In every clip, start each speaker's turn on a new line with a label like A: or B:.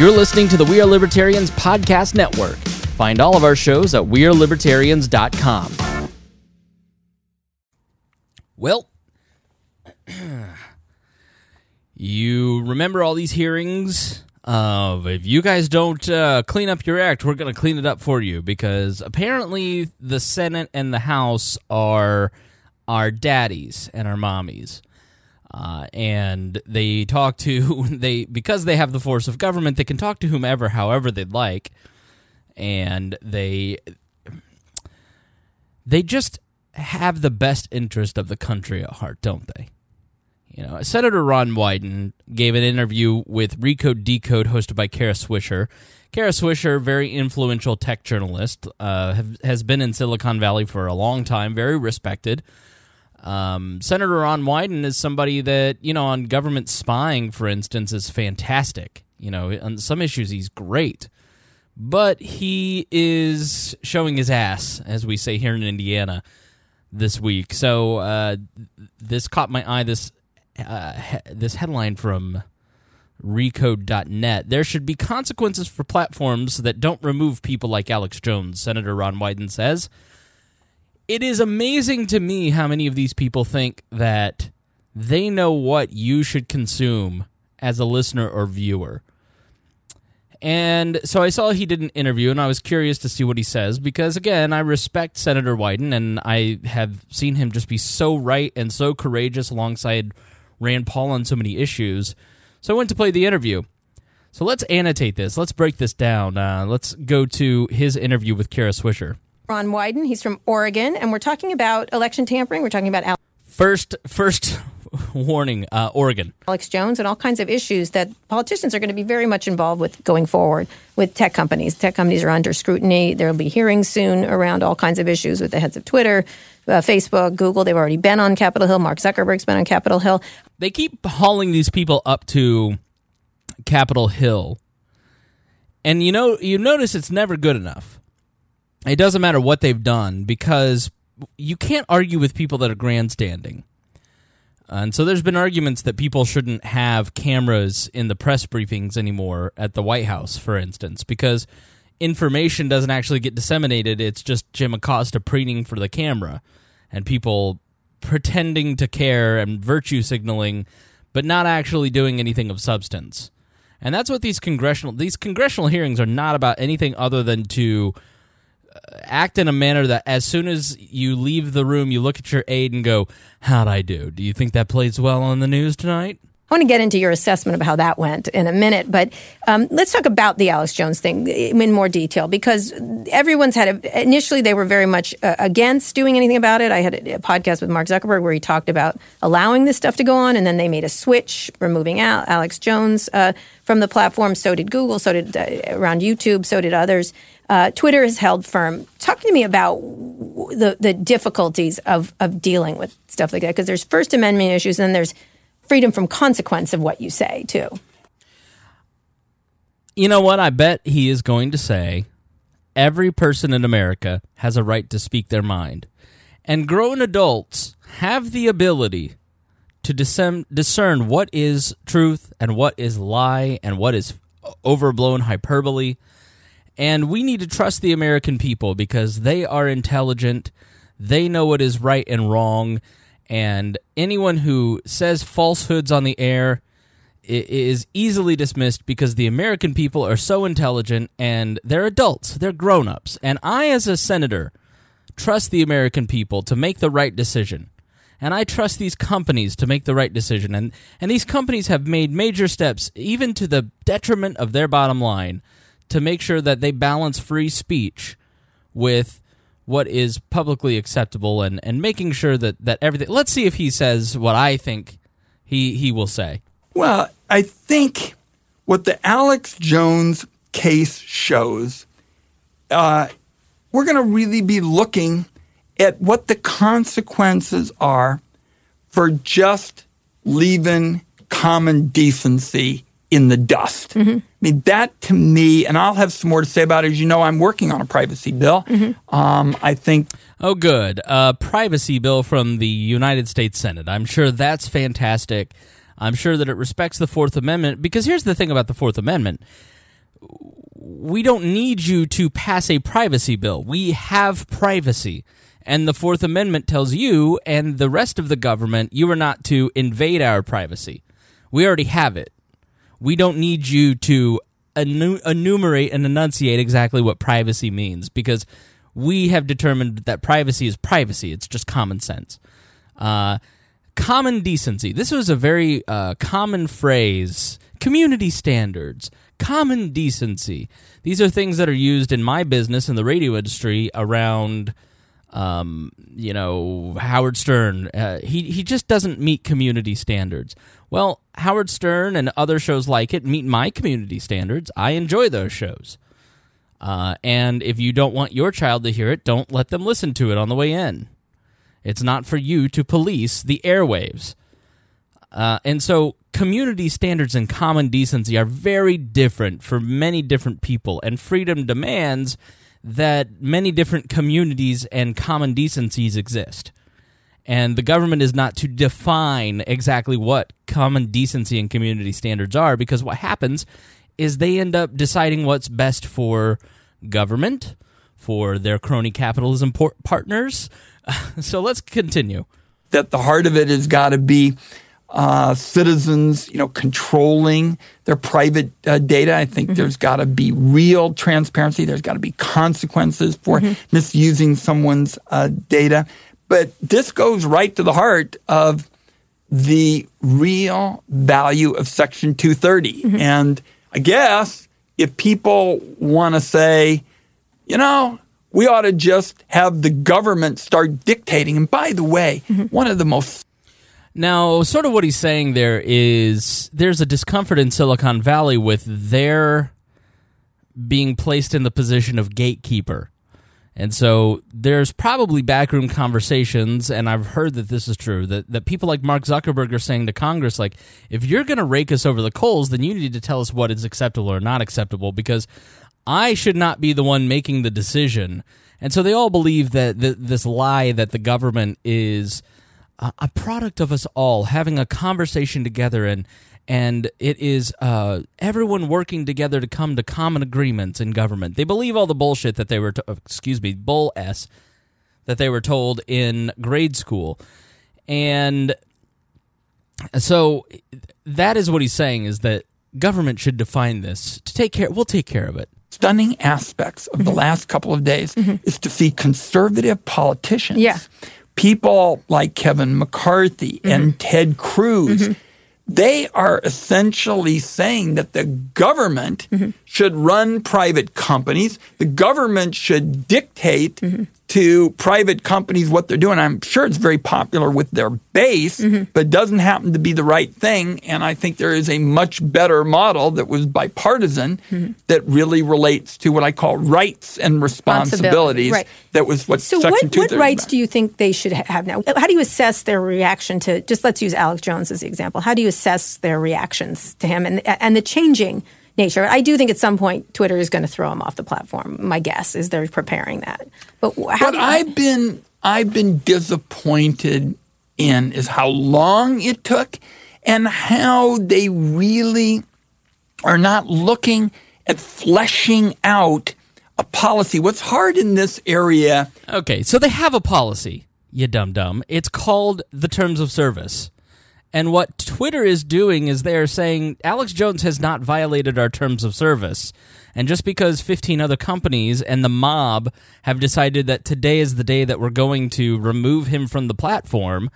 A: You're listening to the We Are Libertarians Podcast Network. Find all of our shows at WeareLibertarians.com. Well, you remember all these hearings of if you guys don't uh, clean up your act, we're going to clean it up for you because apparently the Senate and the House are our daddies and our mommies. Uh, and they talk to they because they have the force of government they can talk to whomever however they'd like. And they they just have the best interest of the country at heart don't they? You know senator ron wyden gave an interview with recode decode hosted by kara swisher. Kara swisher very influential tech journalist uh, have, has been in silicon valley for a long time very respected um, Senator Ron Wyden is somebody that, you know, on government spying, for instance, is fantastic. You know, on some issues, he's great. But he is showing his ass, as we say here in Indiana this week. So uh, this caught my eye. This uh, he- this headline from Recode.net. There should be consequences for platforms that don't remove people like Alex Jones. Senator Ron Wyden says it is amazing to me how many of these people think that they know what you should consume as a listener or viewer. And so I saw he did an interview, and I was curious to see what he says because, again, I respect Senator Wyden, and I have seen him just be so right and so courageous alongside Rand Paul on so many issues. So I went to play the interview. So let's annotate this. Let's break this down. Uh, let's go to his interview with Kara Swisher.
B: Ron Wyden. He's from Oregon, and we're talking about election tampering. We're talking about
A: First, first warning, uh, Oregon.
B: Alex Jones and all kinds of issues that politicians are going to be very much involved with going forward with tech companies. Tech companies are under scrutiny. There will be hearings soon around all kinds of issues with the heads of Twitter, uh, Facebook, Google. They've already been on Capitol Hill. Mark Zuckerberg's been on Capitol Hill.
A: They keep hauling these people up to Capitol Hill, and you know, you notice it's never good enough. It doesn't matter what they've done because you can't argue with people that are grandstanding. And so there's been arguments that people shouldn't have cameras in the press briefings anymore at the White House, for instance, because information doesn't actually get disseminated. It's just Jim Acosta preening for the camera and people pretending to care and virtue signaling, but not actually doing anything of substance. And that's what these congressional these congressional hearings are not about anything other than to act in a manner that as soon as you leave the room, you look at your aide and go, How'd I do? Do you think that plays well on the news tonight?
B: I want to get into your assessment of how that went in a minute, but um, let's talk about the Alex Jones thing in more detail because everyone's had a, initially they were very much uh, against doing anything about it. I had a, a, podcast with Mark Zuckerberg where he talked about allowing this stuff to go on, and then they made a switch, removing Al, Alex Jones uh, from the platform. So did Google, so did uh, around YouTube, so did others. Uh, Twitter has held firm. Talk to me about the the difficulties of of dealing with stuff like that because there's First Amendment issues and then there's freedom from consequence of what you say too.
A: You know what? I bet he is going to say every person in America has a right to speak their mind. And grown adults have the ability to discern, what is truth and what is lie and what is overblown hyperbole. And we need to trust the American people because they are intelligent. They know what is right and wrong. And anyone who says falsehoods on the air is easily dismissed because the American people are so intelligent and they're adults, they're grown ups. And I, as a senator, trust the American people to make the right decision. And I trust these companies to make the right decision. And, and these companies have made major steps, even to the detriment of their bottom line, to make sure that they balance free speech with what is publicly acceptable and, and making sure that, that everything. Let's see if he says what I think he, he will say.
C: Well, I think what the Alex Jones case shows, uh, we're going to really be looking at what the consequences are for just leaving common decency in the dust. Mm-hmm. I mean, that to me, and I'll have some more to say about it. As you know, I'm working on a privacy bill. Mm-hmm. Um, I think.
A: Oh, good. A privacy bill from the United States Senate. I'm sure that's fantastic. I'm sure that it respects the Fourth Amendment because here's the thing about the Fourth Amendment we don't need you to pass a privacy bill. We have privacy. And the Fourth Amendment tells you and the rest of the government you are not to invade our privacy. We already have it. We don't need you to enumerate and enunciate exactly what privacy means because we have determined that privacy is privacy. It's just common sense. Uh, common decency. This was a very uh, common phrase. Community standards, common decency. These are things that are used in my business in the radio industry around, um, you know, Howard Stern. Uh, he he just doesn't meet community standards. Well, Howard Stern and other shows like it meet my community standards. I enjoy those shows. Uh, and if you don't want your child to hear it, don't let them listen to it on the way in. It's not for you to police the airwaves. Uh, and so, community standards and common decency are very different for many different people, and freedom demands that many different communities and common decencies exist. And the government is not to define exactly what common decency and community standards are, because what happens is they end up deciding what's best for government, for their crony capitalism por- partners. so let's continue.
C: That the heart of it has got to be uh, citizens, you know, controlling their private uh, data. I think mm-hmm. there's got to be real transparency. There's got to be consequences for mm-hmm. misusing someone's uh, data. But this goes right to the heart of the real value of Section 230. Mm-hmm. And I guess if people want to say, you know, we ought to just have the government start dictating. And by the way, mm-hmm. one of the most
A: now, sort of what he's saying there is there's a discomfort in Silicon Valley with their being placed in the position of gatekeeper. And so there's probably backroom conversations, and I've heard that this is true, that, that people like Mark Zuckerberg are saying to Congress, like, if you're going to rake us over the coals, then you need to tell us what is acceptable or not acceptable, because I should not be the one making the decision. And so they all believe that th- this lie that the government is a product of us all having a conversation together and and it is uh, everyone working together to come to common agreements in government. They believe all the bullshit that they were, to- excuse me, bull s that they were told in grade school, and so that is what he's saying is that government should define this to take care. We'll take care of it.
C: Stunning aspects of the mm-hmm. last couple of days mm-hmm. is to see conservative politicians.
B: Yeah
C: people like Kevin McCarthy mm-hmm. and Ted Cruz, mm-hmm. They are essentially saying that the government mm-hmm. should run private companies. The government should dictate mm-hmm to private companies what they're doing. I'm sure it's very popular with their base, mm-hmm. but doesn't happen to be the right thing. And I think there is a much better model that was bipartisan mm-hmm. that really relates to what I call rights and responsibilities. Right. That was what
B: so
C: Section
B: what, what rights do you think they should have now? How do you assess their reaction to? Just let's use Alex Jones as the example. How do you assess their reactions to him and and the changing? Nature. I do think at some point Twitter is going to throw them off the platform. My guess is they're preparing that. But
C: how? But I've been I've been disappointed in is how long it took and how they really are not looking at fleshing out a policy. What's hard in this area?
A: Okay, so they have a policy, you dumb dumb. It's called the terms of service. And what Twitter is doing is they are saying Alex Jones has not violated our terms of service. And just because 15 other companies and the mob have decided that today is the day that we're going to remove him from the platform,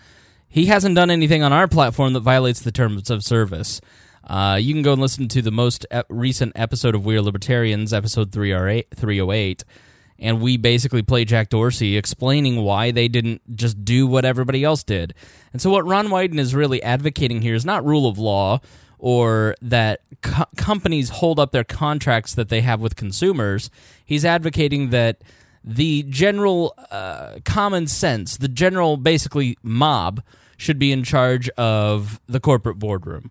A: he hasn't done anything on our platform that violates the terms of service. Uh, you can go and listen to the most recent episode of We Are Libertarians, episode 308 and we basically play Jack Dorsey explaining why they didn't just do what everybody else did. And so, what Ron Wyden is really advocating here is not rule of law or that co- companies hold up their contracts that they have with consumers. He's advocating that the general uh, common sense, the general basically mob, should be in charge of the corporate boardroom.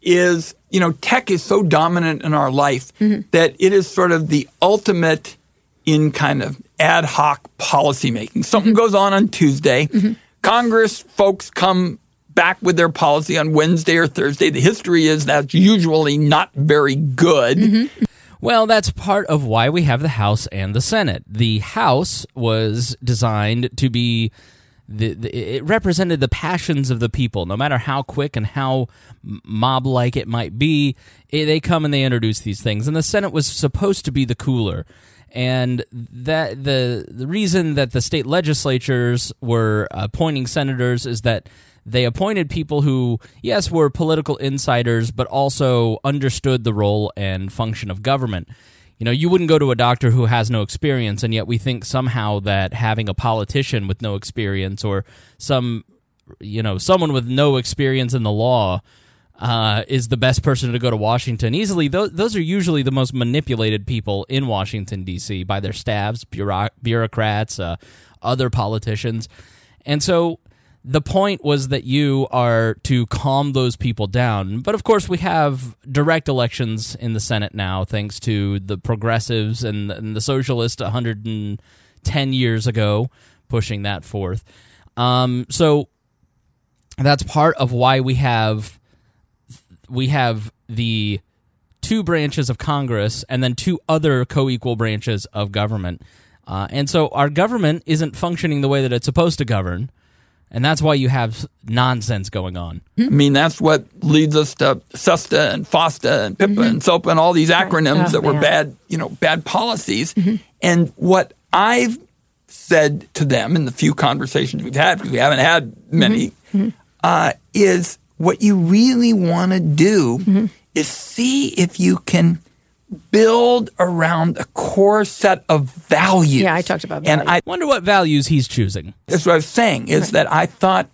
C: Is, you know, tech is so dominant in our life mm-hmm. that it is sort of the ultimate in kind of ad hoc policymaking. Something goes on on Tuesday. Mm-hmm. Congress folks come back with their policy on Wednesday or Thursday. The history is that's usually not very good. Mm-hmm.
A: Well, that's part of why we have the House and the Senate. The House was designed to be the, the it represented the passions of the people, no matter how quick and how mob like it might be. It, they come and they introduce these things, and the Senate was supposed to be the cooler. And that the the reason that the state legislatures were appointing senators is that they appointed people who, yes, were political insiders, but also understood the role and function of government. You know, you wouldn't go to a doctor who has no experience, and yet we think somehow that having a politician with no experience or some, you know, someone with no experience in the law uh, is the best person to go to Washington. Easily, those, those are usually the most manipulated people in Washington, D.C., by their staffs, bureauc- bureaucrats, uh, other politicians. And so the point was that you are to calm those people down. But of course, we have direct elections in the Senate now, thanks to the progressives and, and the socialists 110 years ago pushing that forth. Um, so that's part of why we have we have the two branches of Congress and then two other co-equal branches of government. Uh, and so our government isn't functioning the way that it's supposed to govern and that's why you have nonsense going on.
C: I mean, that's what leads us to SESTA and FOSTA and PIPA mm-hmm. and SOPA and all these acronyms right. oh, that were man. bad, you know, bad policies. Mm-hmm. And what I've said to them in the few conversations we've had, because we haven't had many, mm-hmm. mm-hmm. uh, is what you really want to do mm-hmm. is see if you can – build around a core set of values.
B: Yeah, I talked about that.
A: And I wonder what values he's choosing.
C: That's what I was saying, is right. that I thought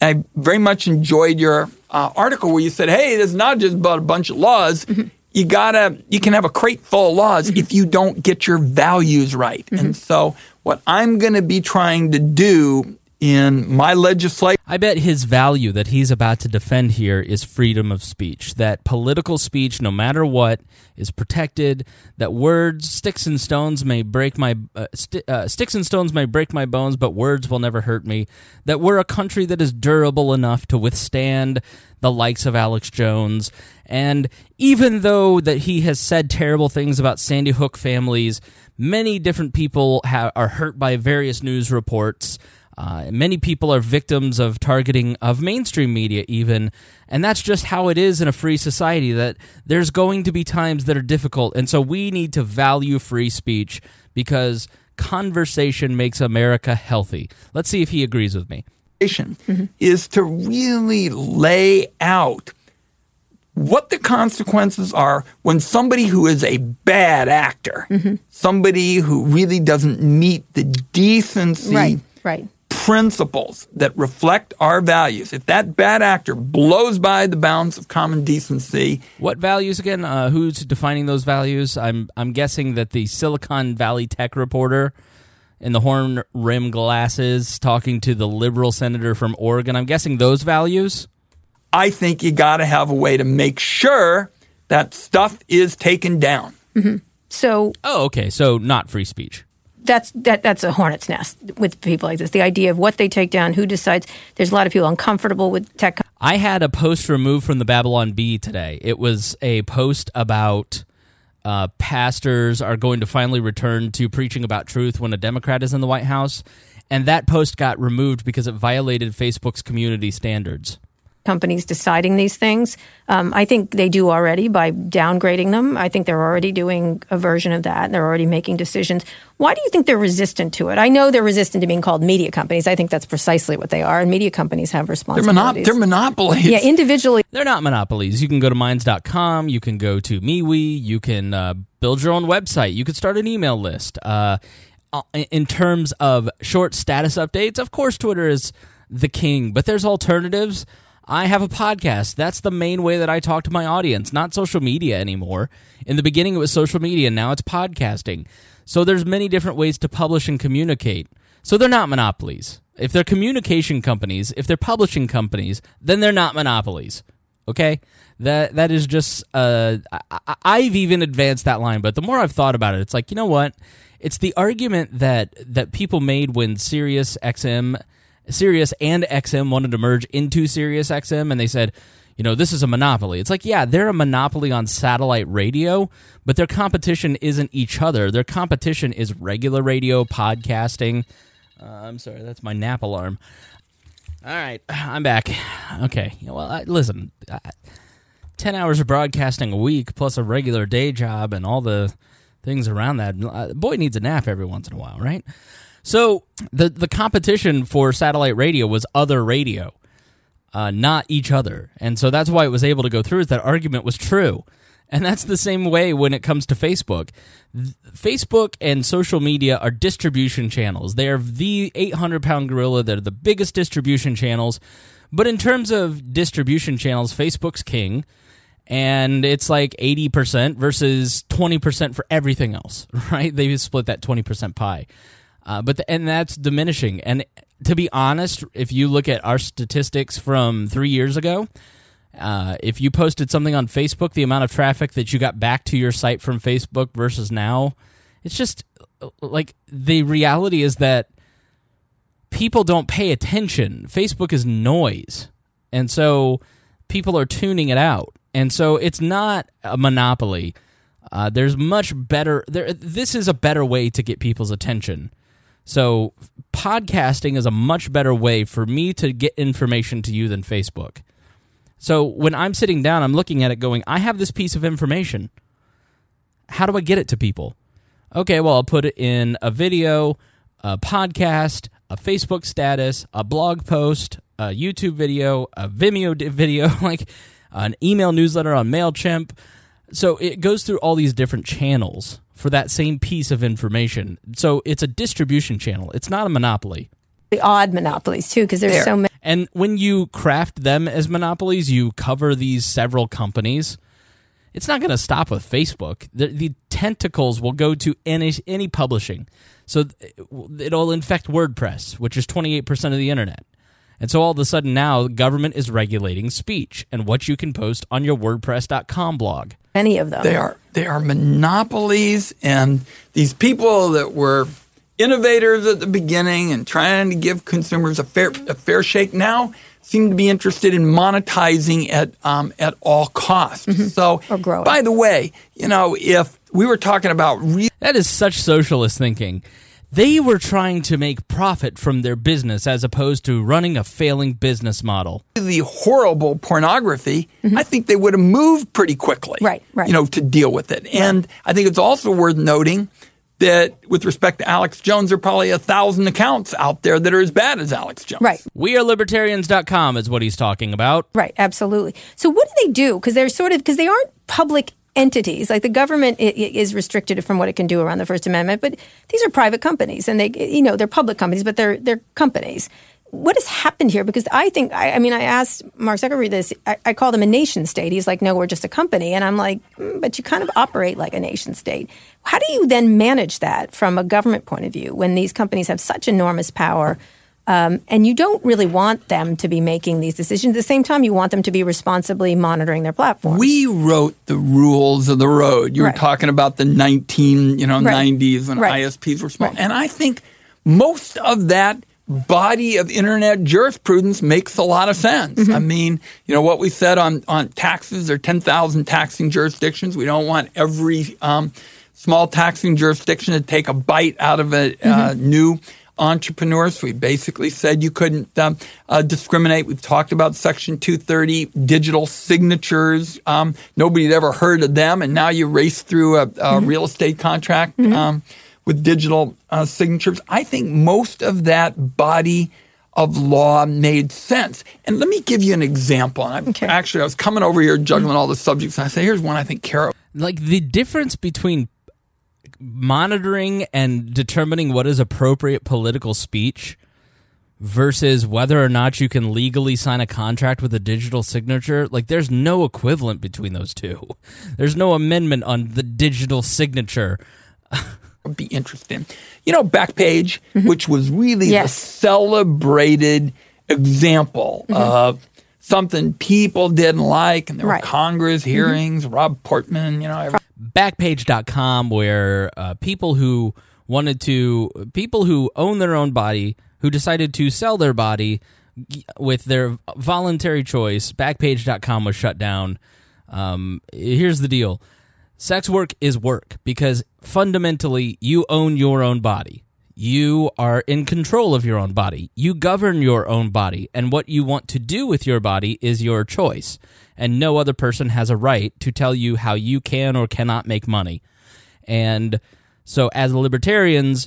C: I very much enjoyed your uh, article where you said, hey, it's not just about a bunch of laws. Mm-hmm. You gotta, you can have a crate full of laws mm-hmm. if you don't get your values right. Mm-hmm. And so, what I'm going to be trying to do in my legislation.
A: I bet his value that he's about to defend here is freedom of speech. That political speech, no matter what, is protected. That words, sticks and stones may break my uh, st- uh, sticks and stones may break my bones, but words will never hurt me. That we're a country that is durable enough to withstand the likes of Alex Jones. And even though that he has said terrible things about Sandy Hook families, many different people ha- are hurt by various news reports. Uh, many people are victims of targeting of mainstream media, even, and that's just how it is in a free society. That there's going to be times that are difficult, and so we need to value free speech because conversation makes America healthy. Let's see if he agrees with me.
C: Mm-hmm. Is to really lay out what the consequences are when somebody who is a bad actor, mm-hmm. somebody who really doesn't meet the decency
B: right, right
C: principles that reflect our values, if that bad actor blows by the bounds of common decency,
A: what values again? Uh, who's defining those values? I'm I'm guessing that the Silicon Valley tech reporter in the horn rim glasses talking to the liberal senator from Oregon. I'm guessing those values.
C: I think you got to have a way to make sure that stuff is taken down.
B: Mm-hmm. So,
A: oh, okay, so not free speech
B: that's that that's a hornet's nest with people like this. The idea of what they take down, who decides. There's a lot of people uncomfortable with tech.
A: I had a post removed from the Babylon Bee today. It was a post about uh, pastors are going to finally return to preaching about truth when a Democrat is in the White House, and that post got removed because it violated Facebook's community standards
B: companies deciding these things. Um, I think they do already by downgrading them. I think they're already doing a version of that. They're already making decisions. Why do you think they're resistant to it? I know they're resistant to being called media companies. I think that's precisely what they are. And media companies have responsibilities.
C: They're, monop- they're monopolies.
B: Yeah, individually.
A: They're not monopolies. You can go to minds.com. You can go to MeWe. You can uh, build your own website. You could start an email list. Uh, in terms of short status updates, of course, Twitter is the king, but there's alternatives. I have a podcast. That's the main way that I talk to my audience, not social media anymore. In the beginning, it was social media. Now it's podcasting. So there's many different ways to publish and communicate. So they're not monopolies. If they're communication companies, if they're publishing companies, then they're not monopolies. Okay, that that is just. Uh, I, I've even advanced that line, but the more I've thought about it, it's like you know what? It's the argument that that people made when Sirius XM Sirius and XM wanted to merge into Sirius XM, and they said, you know, this is a monopoly. It's like, yeah, they're a monopoly on satellite radio, but their competition isn't each other. Their competition is regular radio, podcasting. Uh, I'm sorry, that's my nap alarm. All right, I'm back. Okay, well, I, listen, I, 10 hours of broadcasting a week plus a regular day job and all the things around that. Uh, boy needs a nap every once in a while, right? So the the competition for satellite radio was other radio uh, not each other. And so that's why it was able to go through, is that argument was true. And that's the same way when it comes to Facebook. Facebook and social media are distribution channels. They are the 800 pound gorilla. They're the biggest distribution channels. But in terms of distribution channels, Facebook's king. And it's like 80% versus 20% for everything else, right? They split that 20% pie. Uh, but the, and that's diminishing. And to be honest, if you look at our statistics from three years ago, uh, if you posted something on Facebook, the amount of traffic that you got back to your site from Facebook versus now, it's just like the reality is that people don't pay attention. Facebook is noise. And so people are tuning it out. And so it's not a monopoly. Uh, there's much better. There, this is a better way to get people's attention. So, podcasting is a much better way for me to get information to you than Facebook. So, when I'm sitting down, I'm looking at it going, I have this piece of information. How do I get it to people? Okay, well, I'll put it in a video, a podcast, a Facebook status, a blog post, a YouTube video, a Vimeo video, like an email newsletter on MailChimp. So it goes through all these different channels for that same piece of information. So it's a distribution channel. It's not a monopoly.
B: The odd monopolies too, because there's there. so many.
A: And when you craft them as monopolies, you cover these several companies. It's not going to stop with Facebook. The, the, tentacles will go to any any publishing. So it'll infect WordPress, which is 28% of the internet. And so all of a sudden now government is regulating speech and what you can post on your wordpress.com blog.
B: Many of them.
C: They are they are monopolies and these people that were innovators at the beginning and trying to give consumers a fair a fair shake now seem to be interested in monetizing at um, at all costs. Mm-hmm. So, by the way, you know, if we were talking about re-
A: that is such socialist thinking they were trying to make profit from their business as opposed to running a failing business model.
C: The horrible pornography, mm-hmm. I think they would have moved pretty quickly.
B: Right, right.
C: You know, to deal with it. And I think it's also worth noting that with respect to Alex Jones, there are probably a thousand accounts out there that are as bad as Alex Jones.
B: Right.
A: WeAreLibertarians.com is what he's talking about.
B: Right, absolutely. So what do they do? Because they're sort of, because they aren't public entities. Like the government is restricted from what it can do around the First Amendment, but these are private companies, and they, you know, they're public companies, but they're they're companies. What has happened here? Because I think, I, I mean, I asked Mark Zuckerberg this. I, I call them a nation state. He's like, no, we're just a company, and I'm like, mm, but you kind of operate like a nation state. How do you then manage that from a government point of view when these companies have such enormous power? Um, and you don't really want them to be making these decisions. At the same time, you want them to be responsibly monitoring their platforms.
C: We wrote the rules of the road. You right. were talking about the 19, you know, right. 90s when right. ISPs were small. And I think most of that body of internet jurisprudence makes a lot of sense. Mm-hmm. I mean, you know, what we said on, on taxes, there are 10,000 taxing jurisdictions. We don't want every um, small taxing jurisdiction to take a bite out of a uh, mm-hmm. new entrepreneurs. We basically said you couldn't um, uh, discriminate. We've talked about Section 230, digital signatures. Um, nobody had ever heard of them, and now you race through a, a mm-hmm. real estate contract mm-hmm. um, with digital uh, signatures. I think most of that body of law made sense. And let me give you an example. And I, okay. actually, I was coming over here juggling mm-hmm. all the subjects, and I say, here's one I think Kara.
A: Like the difference between monitoring and determining what is appropriate political speech versus whether or not you can legally sign a contract with a digital signature like there's no equivalent between those two there's no amendment on the digital signature
C: would be interesting you know backpage mm-hmm. which was really yes. a celebrated example mm-hmm. of something people didn't like and there right. were congress mm-hmm. hearings mm-hmm. rob portman you know
A: backpage.com where uh, people who wanted to people who own their own body who decided to sell their body with their voluntary choice, Backpage.com was shut down. Um, here's the deal sex work is work because fundamentally you own your own body. You are in control of your own body. You govern your own body. And what you want to do with your body is your choice. And no other person has a right to tell you how you can or cannot make money. And so, as libertarians,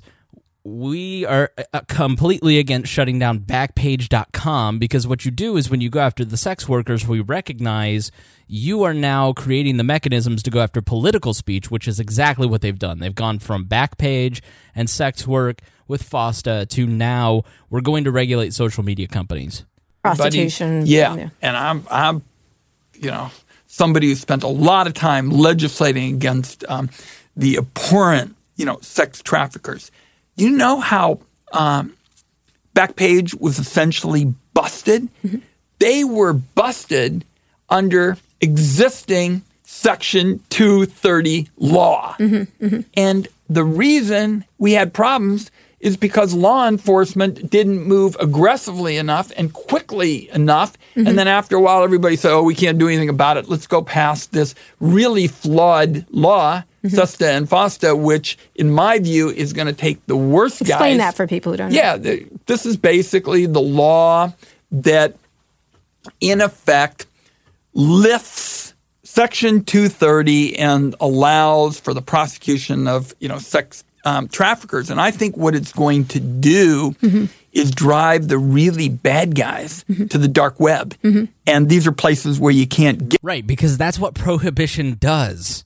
A: we are uh, completely against shutting down backpage.com because what you do is when you go after the sex workers, we recognize you are now creating the mechanisms to go after political speech, which is exactly what they've done. They've gone from Backpage and sex work with FOSTA to now we're going to regulate social media companies.
B: Prostitution.
C: Yeah. yeah. And I'm, I'm, you know, somebody who spent a lot of time legislating against um, the abhorrent, you know, sex traffickers you know how um, Backpage was essentially busted? Mm-hmm. They were busted under existing Section 230 law. Mm-hmm, mm-hmm. And the reason we had problems is because law enforcement didn't move aggressively enough and quickly enough. Mm-hmm. And then after a while, everybody said, oh, we can't do anything about it. Let's go past this really flawed law mm-hmm. SESTA and FOSTA, which, in my view, is going to take the worst
B: Explain
C: guys.
B: Explain that for people who don't
C: yeah,
B: know.
C: Yeah, this is basically the law that, in effect, lifts Section 230 and allows for the prosecution of, you know, sex um, traffickers. And I think what it's going to do mm-hmm. is drive the really bad guys mm-hmm. to the dark web. Mm-hmm. And these are places where you can't get.
A: Right, because that's what prohibition does.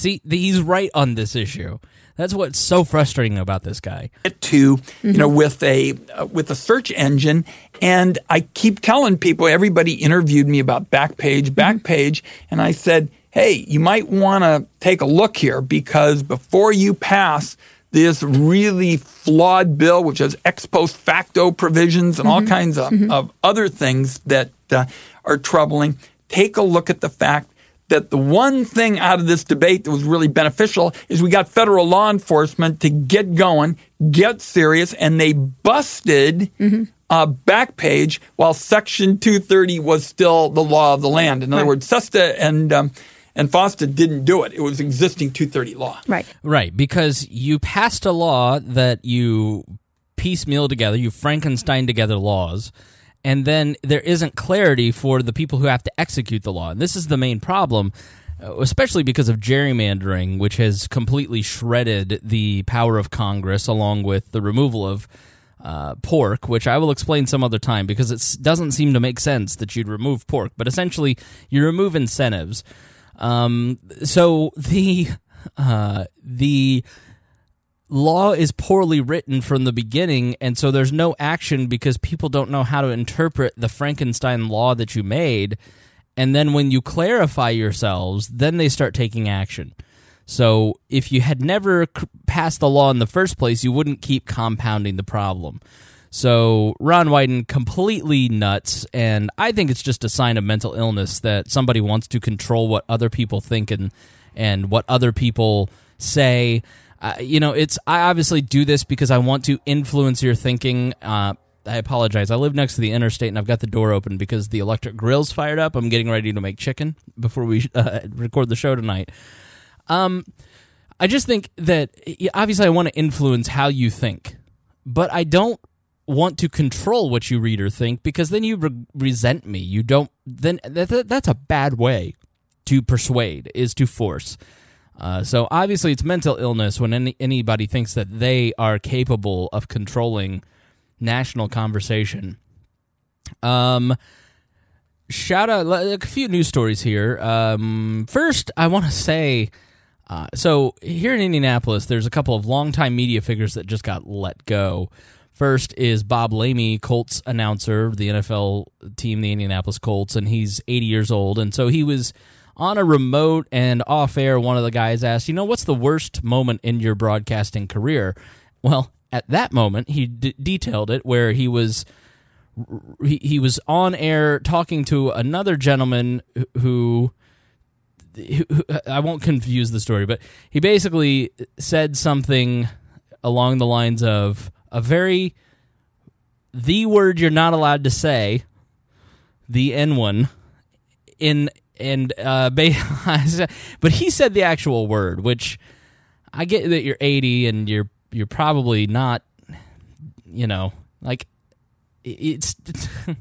A: See, he's right on this issue. That's what's so frustrating about this guy.
C: To you know, with a uh, with a search engine, and I keep telling people. Everybody interviewed me about Backpage, Backpage, and I said, "Hey, you might want to take a look here because before you pass." This really flawed bill, which has ex post facto provisions and mm-hmm. all kinds of, mm-hmm. of, other things that uh, are troubling. Take a look at the fact that the one thing out of this debate that was really beneficial is we got federal law enforcement to get going, get serious, and they busted mm-hmm. uh, Backpage while Section 230 was still the law of the land. In other right. words, SESTA and um, and FOSTA didn't do it. It was existing 230 law.
B: Right.
A: Right, because you passed a law that you piecemeal together, you Frankenstein together laws and then there isn't clarity for the people who have to execute the law. And this is the main problem, uh, especially because of gerrymandering, which has completely shredded the power of Congress, along with the removal of uh, pork, which I will explain some other time because it doesn't seem to make sense that you'd remove pork. But essentially, you remove incentives. Um, so the uh, the law is poorly written from the beginning and so there's no action because people don't know how to interpret the Frankenstein law that you made. And then when you clarify yourselves then they start taking action. So if you had never passed the law in the first place you wouldn't keep compounding the problem. So Ron Wyden completely nuts and I think it's just a sign of mental illness that somebody wants to control what other people think and and what other people say uh, you know, it's I obviously do this because I want to influence your thinking. Uh, I apologize. I live next to the interstate and I've got the door open because the electric grill's fired up. I'm getting ready to make chicken before we uh, record the show tonight. Um, I just think that obviously I want to influence how you think, but I don't want to control what you read or think because then you re- resent me. You don't. Then that, that's a bad way to persuade is to force. Uh, so obviously, it's mental illness when any, anybody thinks that they are capable of controlling national conversation. Um, shout out a few news stories here. Um, first, I want to say. Uh, so here in Indianapolis, there's a couple of longtime media figures that just got let go. First is Bob Lamey, Colts announcer, the NFL team, the Indianapolis Colts, and he's 80 years old, and so he was on a remote and off air, one of the guys asked, You know, what's the worst moment in your broadcasting career? Well, at that moment, he d- detailed it where he was. He, he was on air talking to another gentleman who, who, who I won't confuse the story, but he basically said something along the lines of a very the word you're not allowed to say, the N one, in and uh, but he said the actual word, which I get that you're 80 and you're you're probably not, you know, like it's,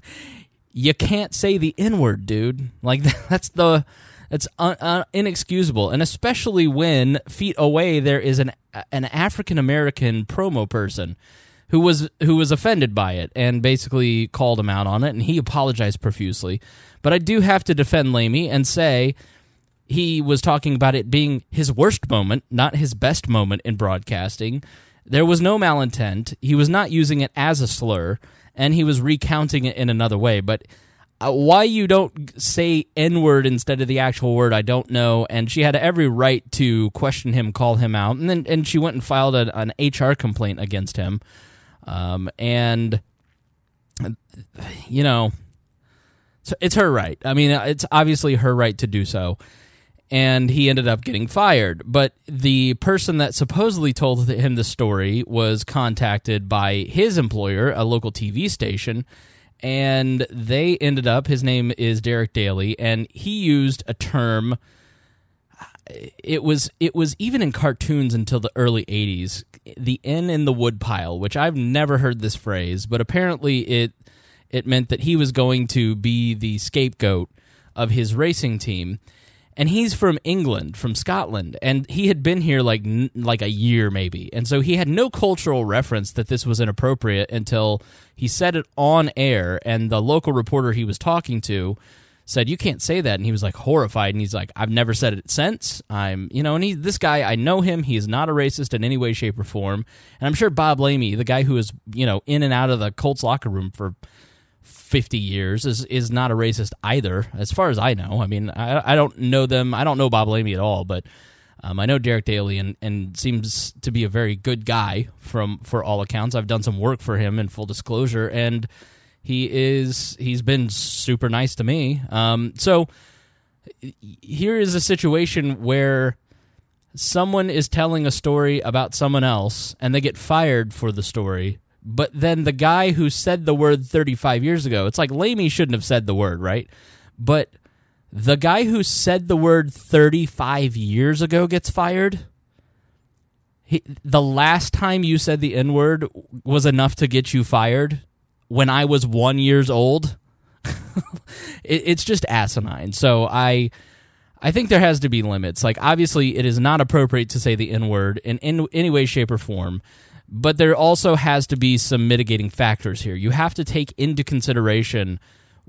A: you can't say the N word, dude. Like that's the that's un, un, inexcusable, and especially when feet away there is an an African American promo person who was who was offended by it and basically called him out on it, and he apologized profusely. But I do have to defend Lamey and say he was talking about it being his worst moment, not his best moment in broadcasting. There was no malintent. He was not using it as a slur, and he was recounting it in another way. But uh, why you don't say N word instead of the actual word, I don't know. And she had every right to question him, call him out, and then and she went and filed a, an HR complaint against him. Um, and you know, it's her right. I mean, it's obviously her right to do so. And he ended up getting fired. But the person that supposedly told him the story was contacted by his employer, a local TV station, and they ended up, his name is Derek Daly, and he used a term it was it was even in cartoons until the early 80s the n in the woodpile which i've never heard this phrase but apparently it it meant that he was going to be the scapegoat of his racing team. And he's from England, from Scotland, and he had been here like like a year maybe, and so he had no cultural reference that this was inappropriate until he said it on air, and the local reporter he was talking to said you can't say that. And he was like horrified. And he's like i've never said it since. I'm you know and he this guy i know him. He is not a racist in any way shape or form. And i'm sure bob lamey the guy who is you know in and out of the colts locker room for 50 years is is not a racist either as far as i know. I mean i, I don't know them. I don't know bob lamey at all but um, I know Derek Daly and, and seems to be a very good guy from for all accounts. I've done some work for him in full disclosure, and he is he's been super nice to me. Um, so here is a situation where someone is telling a story about someone else and they get fired for the story but then the guy who said the word 35 years ago it's like Lamey shouldn't have said the word right? But the guy who said the word 35 years ago gets fired. He, the last time you said the n word was enough to get you fired when I was one years old. it, it's just asinine. So I. I think there has to be limits. Like, obviously, it is not appropriate to say the N word in, in any way, shape, or form, but there also has to be some mitigating factors here. You have to take into consideration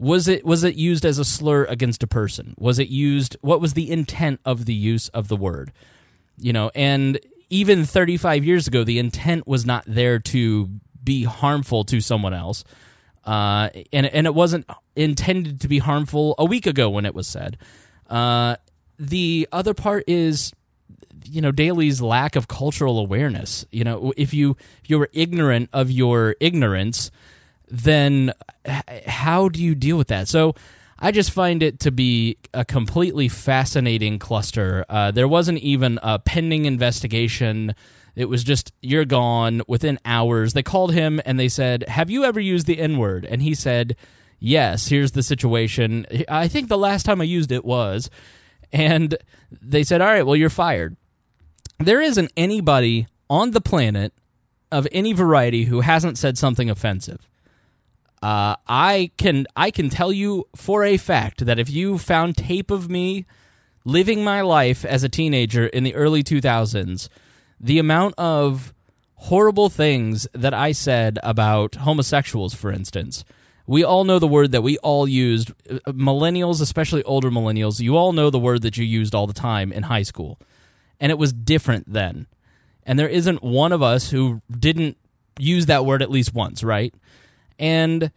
A: was it was it used as a slur against a person? Was it used? What was the intent of the use of the word? You know, and even 35 years ago, the intent was not there to be harmful to someone else. Uh, and and it wasn't intended to be harmful a week ago when it was said. Uh, the other part is, you know, Daly's lack of cultural awareness. You know, if you if you were ignorant of your ignorance, then how do you deal with that? So. I just find it to be a completely fascinating cluster. Uh, there wasn't even a pending investigation it was just, you're gone within hours. They called him and they said, Have you ever used the N word? And he said, Yes, here's the situation. I think the last time I used it was. And they said, All right, well, you're fired. There isn't anybody on the planet of any variety who hasn't said something offensive. Uh, I can I can tell you for a fact that if you found tape of me living my life as a teenager in the early 2000s, the amount of horrible things that I said about homosexuals, for instance. We all know the word that we all used, uh, millennials, especially older millennials, you all know the word that you used all the time in high school. And it was different then. And there isn't one of us who didn't use that word at least once, right? And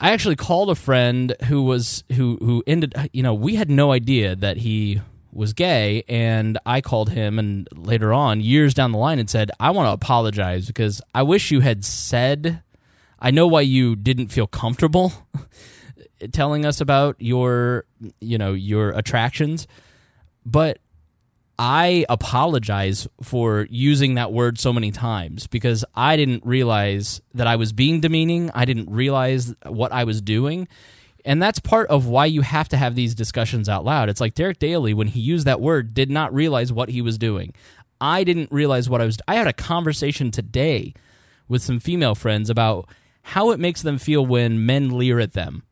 A: I actually called a friend who was who who ended you know, we had no idea that he was gay and I called him and later on years down the line and said I want to apologize because I wish you had said I know why you didn't feel comfortable telling us about your you know your attractions but I apologize for using that word so many times because I didn't realize that I was being demeaning. I didn't realize what I was doing. And that's part of why you have to have these discussions out loud. It's like Derek Daly, when he used that word, did not realize what he was doing. I didn't realize what I was. I had a conversation today with some female friends about how it makes them feel when men leer at them.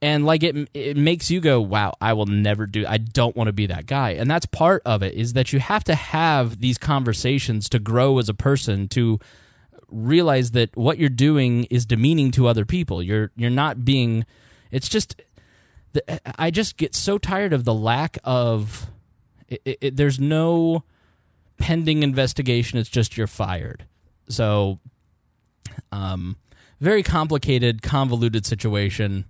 A: And like it it makes you go, "Wow, I will never do I don't want to be that guy." And that's part of it is that you have to have these conversations to grow as a person to realize that what you're doing is demeaning to other people. You're you're not being it's just I just get so tired of the lack of it, it, there's no pending investigation. It's just you're fired. So, um, very complicated, convoluted situation.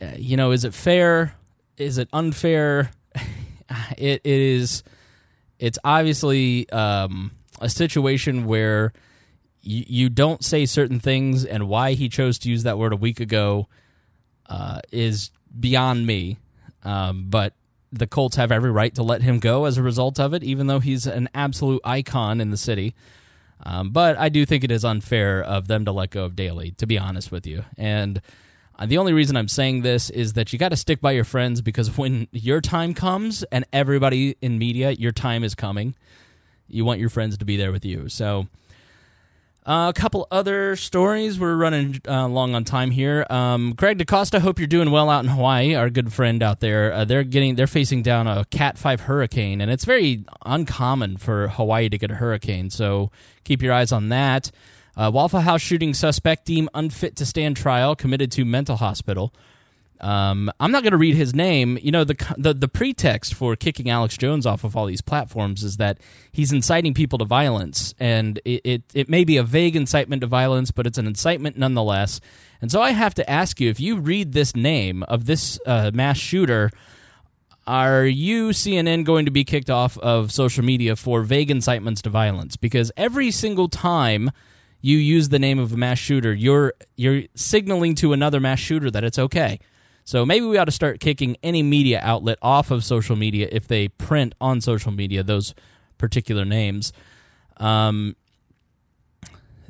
A: Uh, you know, is it fair? Is it unfair? it, it is. It's obviously um, a situation where you, you don't say certain things, and why he chose to use that word a week ago uh, is beyond me. Um, but the Colts have every right to let him go as a result of it, even though he's an absolute icon in the city. Um, but I do think it is unfair of them to let go of Daly, to be honest with you. And the only reason I'm saying this is that you got to stick by your friends because when your time comes, and everybody in media, your time is coming, you want your friends to be there with you. So uh, a couple other stories. We're running uh, long on time here. Um, Greg DaCosta, hope you're doing well out in Hawaii. Our good friend out there. Uh, they're getting they're facing down a Cat Five hurricane, and it's very uncommon for Hawaii to get a hurricane. So keep your eyes on that. Uh, Waffle House shooting suspect deemed unfit to stand trial, committed to mental hospital. Um, I'm not going to read his name. You know, the, the the pretext for kicking Alex Jones off of all these platforms is that he's inciting people to violence, and it, it, it may be a vague incitement to violence, but it's an incitement nonetheless. And so I have to ask you, if you read this name of this uh, mass shooter, are you CNN going to be kicked off of social media for vague incitements to violence? Because every single time you use the name of a mass shooter, you're you're signaling to another mass shooter that it's okay. So maybe we ought to start kicking any media outlet off of social media if they print on social media those particular names. Um,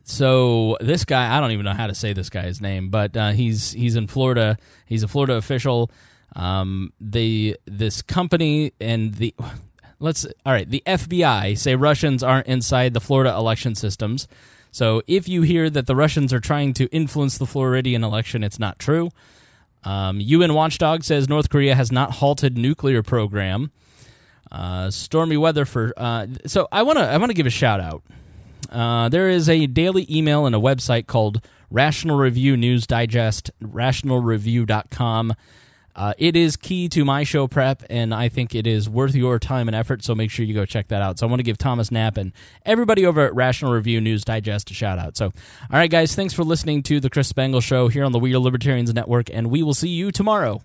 A: so this guy, I don't even know how to say this guy's name, but uh, he's he's in Florida. He's a Florida official. Um, the this company and the let's all right. The FBI say Russians aren't inside the Florida election systems. So if you hear that the Russians are trying to influence the Floridian election, it's not true. Um, UN Watchdog says North Korea has not halted nuclear program. Uh, stormy weather for uh, so I want to I want to give a shout out. Uh, there is a daily email and a website called Rational Review News Digest, rationalreview.com. Uh, it is key to my show prep, and I think it is worth your time and effort. So make sure you go check that out. So I want to give Thomas Knapp and everybody over at Rational Review News Digest a shout out. So, all right, guys, thanks for listening to the Chris Spangle Show here on the We Are Libertarians Network, and we will see you tomorrow.